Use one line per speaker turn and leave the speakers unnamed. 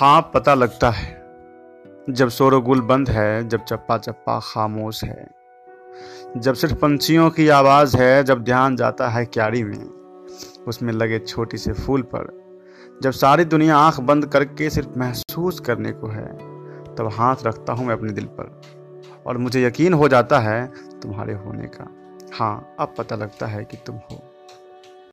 हाँ पता लगता है। जब शोरगुल बंद है, जब चप्पा चप्पा खामोश है, जब सिर्फ़ पंछियों की आवाज़ है, जब ध्यान जाता है क्यारी में, उसमें लगे छोटी से फूल पर, जब सारी दुनिया आँख बंद करके सिर्फ़ महसूस करने को है, तब हाथ रखता हूँ मैं अपने दिल पर, और मुझे यकीन हो जाता है तुम्हारे होने का। हाँ अब पता लगता है कि तुम हो।